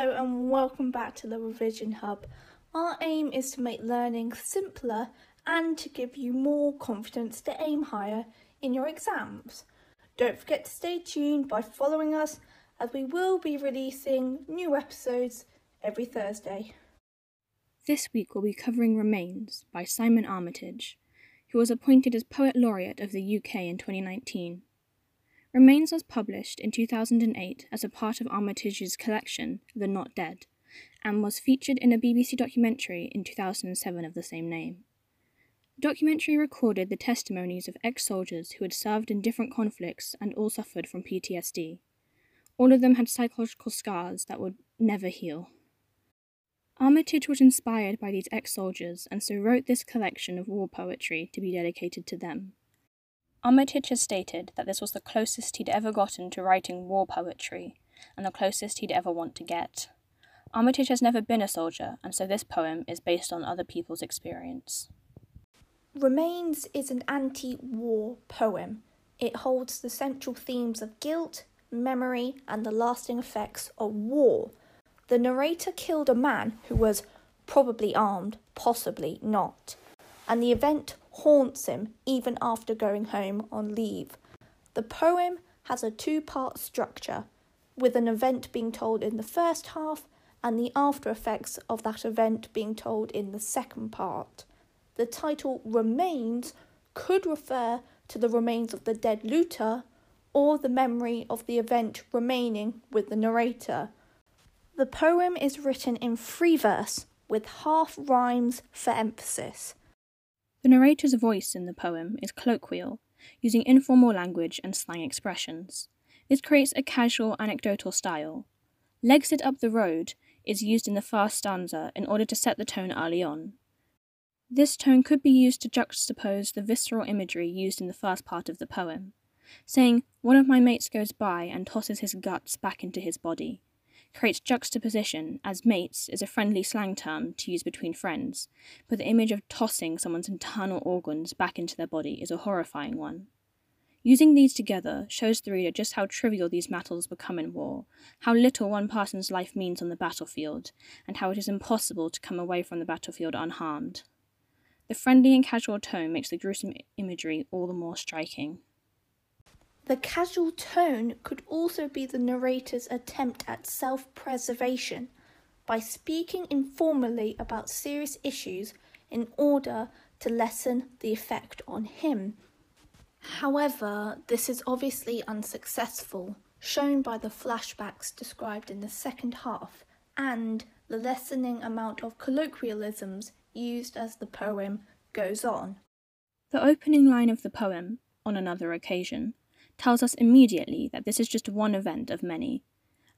Hello and welcome back to the Revision Hub. Our aim is to make learning simpler and to give you more confidence to aim higher in your exams. Don't forget to stay tuned by following us as we will be releasing new episodes every Thursday. This week we'll be covering Remains by Simon Armitage, who was appointed as Poet Laureate of the UK in 2019. Remains was published in 2008 as a part of Armitage's collection, The Not Dead, and was featured in a BBC documentary in 2007 of the same name. The documentary recorded the testimonies of ex soldiers who had served in different conflicts and all suffered from PTSD. All of them had psychological scars that would never heal. Armitage was inspired by these ex soldiers and so wrote this collection of war poetry to be dedicated to them. Armitage has stated that this was the closest he'd ever gotten to writing war poetry, and the closest he'd ever want to get. Armitage has never been a soldier, and so this poem is based on other people's experience. Remains is an anti war poem. It holds the central themes of guilt, memory, and the lasting effects of war. The narrator killed a man who was probably armed, possibly not, and the event haunts him even after going home on leave. The poem has a two part structure, with an event being told in the first half and the after effects of that event being told in the second part. The title Remains could refer to the remains of the dead looter or the memory of the event remaining with the narrator. The poem is written in free verse with half rhymes for emphasis. The narrator's voice in the poem is colloquial, using informal language and slang expressions. This creates a casual anecdotal style. Legs it up the road is used in the first stanza in order to set the tone early on. This tone could be used to juxtapose the visceral imagery used in the first part of the poem, saying, One of my mates goes by and tosses his guts back into his body creates juxtaposition, as mates is a friendly slang term to use between friends, but the image of tossing someone's internal organs back into their body is a horrifying one. Using these together shows the reader just how trivial these matters become in war, how little one person's life means on the battlefield, and how it is impossible to come away from the battlefield unharmed. The friendly and casual tone makes the gruesome imagery all the more striking. The casual tone could also be the narrator's attempt at self preservation by speaking informally about serious issues in order to lessen the effect on him. However, this is obviously unsuccessful, shown by the flashbacks described in the second half and the lessening amount of colloquialisms used as the poem goes on. The opening line of the poem, on another occasion, tells us immediately that this is just one event of many,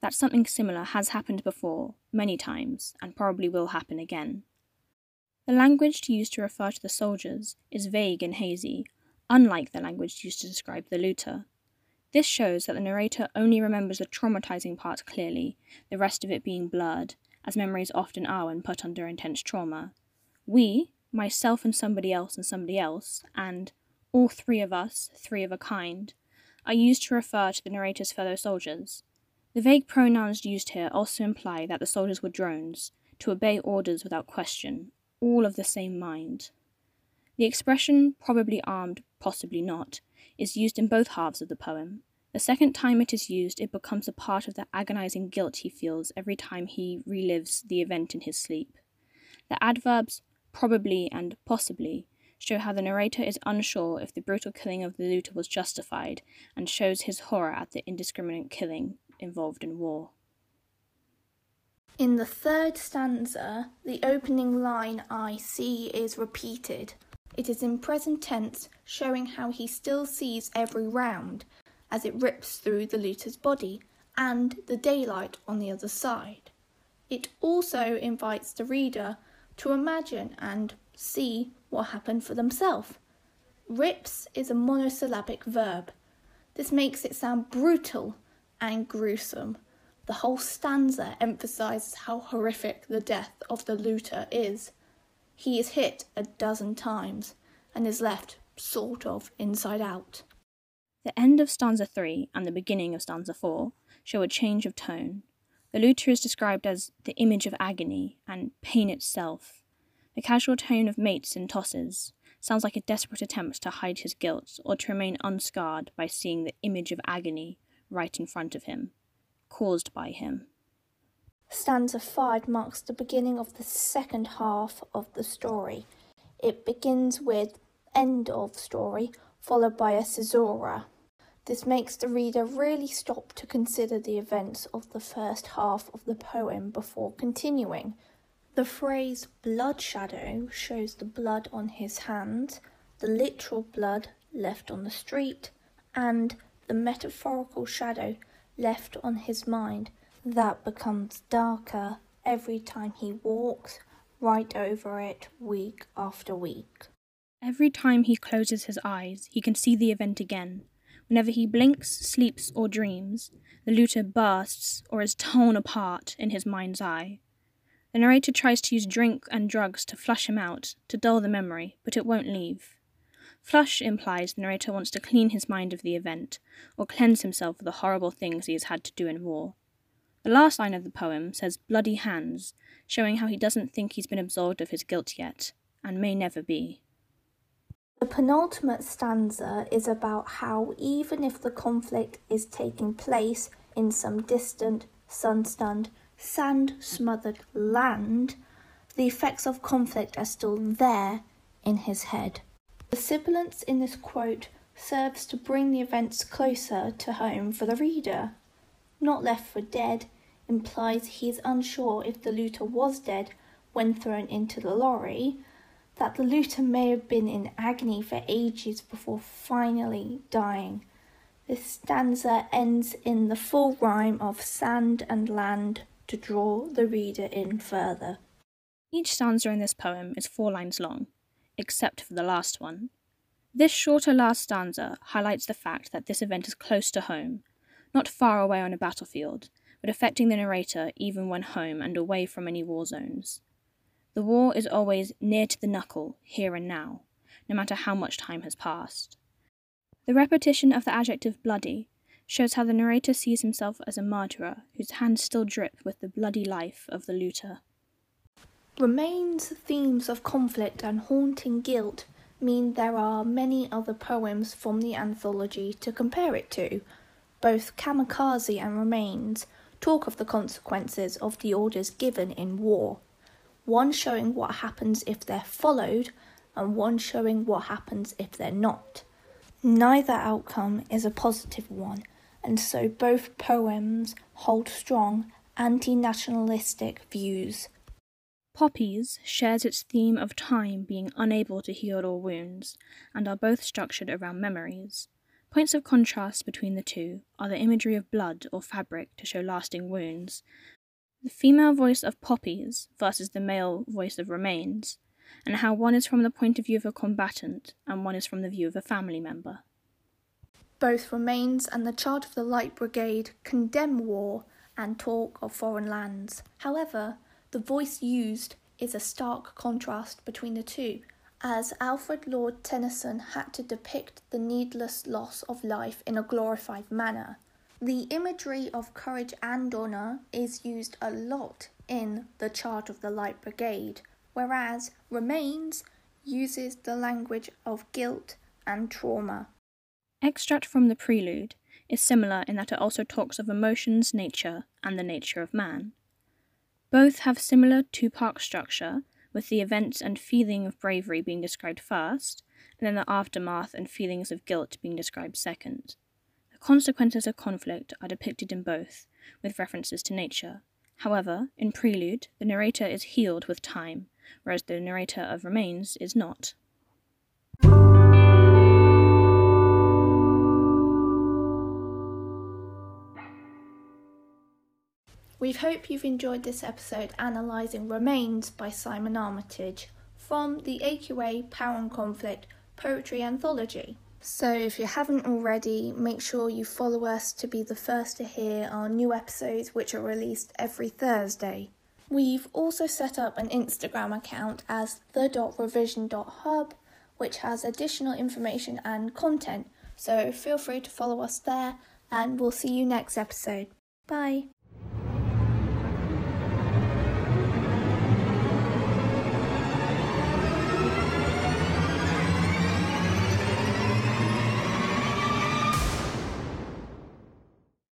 that something similar has happened before, many times, and probably will happen again. The language used to refer to the soldiers is vague and hazy, unlike the language used to describe the looter. This shows that the narrator only remembers the traumatizing parts clearly, the rest of it being blurred, as memories often are when put under intense trauma. We, myself and somebody else and somebody else, and all three of us, three of a kind, are used to refer to the narrator's fellow soldiers. The vague pronouns used here also imply that the soldiers were drones, to obey orders without question, all of the same mind. The expression, probably armed, possibly not, is used in both halves of the poem. The second time it is used, it becomes a part of the agonizing guilt he feels every time he relives the event in his sleep. The adverbs probably and possibly show how the narrator is unsure if the brutal killing of the looter was justified and shows his horror at the indiscriminate killing involved in war. In the third stanza, the opening line I see is repeated. It is in present tense, showing how he still sees every round as it rips through the looter's body and the daylight on the other side. It also invites the reader to imagine and see what happened for themselves. Rips is a monosyllabic verb. This makes it sound brutal and gruesome. The whole stanza emphasizes how horrific the death of the looter is. He is hit a dozen times and is left sort of inside out. The end of stanza 3 and the beginning of stanza 4 show a change of tone. The looter is described as the image of agony and pain itself. The casual tone of mates and tosses sounds like a desperate attempt to hide his guilt or to remain unscarred by seeing the image of agony right in front of him, caused by him. Stanza 5 marks the beginning of the second half of the story. It begins with end of story, followed by a caesura. This makes the reader really stop to consider the events of the first half of the poem before continuing. The phrase blood shadow shows the blood on his hands, the literal blood left on the street, and the metaphorical shadow left on his mind that becomes darker every time he walks right over it week after week. Every time he closes his eyes, he can see the event again. Whenever he blinks, sleeps, or dreams, the looter bursts or is torn apart in his mind's eye. The narrator tries to use drink and drugs to flush him out, to dull the memory, but it won't leave. Flush implies the narrator wants to clean his mind of the event, or cleanse himself of the horrible things he has had to do in war. The last line of the poem says bloody hands, showing how he doesn't think he's been absolved of his guilt yet, and may never be. The penultimate stanza is about how, even if the conflict is taking place in some distant, sun stunned, sand smothered land, the effects of conflict are still there in his head. The sibilance in this quote serves to bring the events closer to home for the reader. Not left for dead implies he is unsure if the looter was dead when thrown into the lorry, that the looter may have been in agony for ages before finally dying. This stanza ends in the full rhyme of sand and land to draw the reader in further. Each stanza in this poem is four lines long, except for the last one. This shorter last stanza highlights the fact that this event is close to home, not far away on a battlefield, but affecting the narrator even when home and away from any war zones. The war is always near to the knuckle, here and now, no matter how much time has passed. The repetition of the adjective bloody shows how the narrator sees himself as a murderer whose hands still drip with the bloody life of the looter. Remains themes of conflict and haunting guilt mean there are many other poems from the anthology to compare it to. Both Kamikaze and Remains talk of the consequences of the orders given in war, one showing what happens if they're followed, and one showing what happens if they're not. Neither outcome is a positive one, and so both poems hold strong anti nationalistic views. Poppies shares its theme of time being unable to heal all wounds, and are both structured around memories. Points of contrast between the two are the imagery of blood or fabric to show lasting wounds, the female voice of Poppies versus the male voice of Remains, and how one is from the point of view of a combatant and one is from the view of a family member. Both Remains and the Charge of the Light Brigade condemn war and talk of foreign lands. However, the voice used is a stark contrast between the two, as Alfred Lord Tennyson had to depict the needless loss of life in a glorified manner. The imagery of courage and honour is used a lot in The Charge of the Light Brigade, whereas Remains uses the language of guilt and trauma. Extract from the prelude is similar in that it also talks of emotions, nature, and the nature of man. Both have similar two part structure, with the events and feeling of bravery being described first, and then the aftermath and feelings of guilt being described second. The consequences of conflict are depicted in both, with references to nature. However, in Prelude, the narrator is healed with time, whereas the narrator of Remains is not. We hope you've enjoyed this episode analysing Remains by Simon Armitage from the AQA Power and Conflict Poetry Anthology. So, if you haven't already, make sure you follow us to be the first to hear our new episodes, which are released every Thursday. We've also set up an Instagram account as the.revision.hub, which has additional information and content. So, feel free to follow us there, and we'll see you next episode. Bye.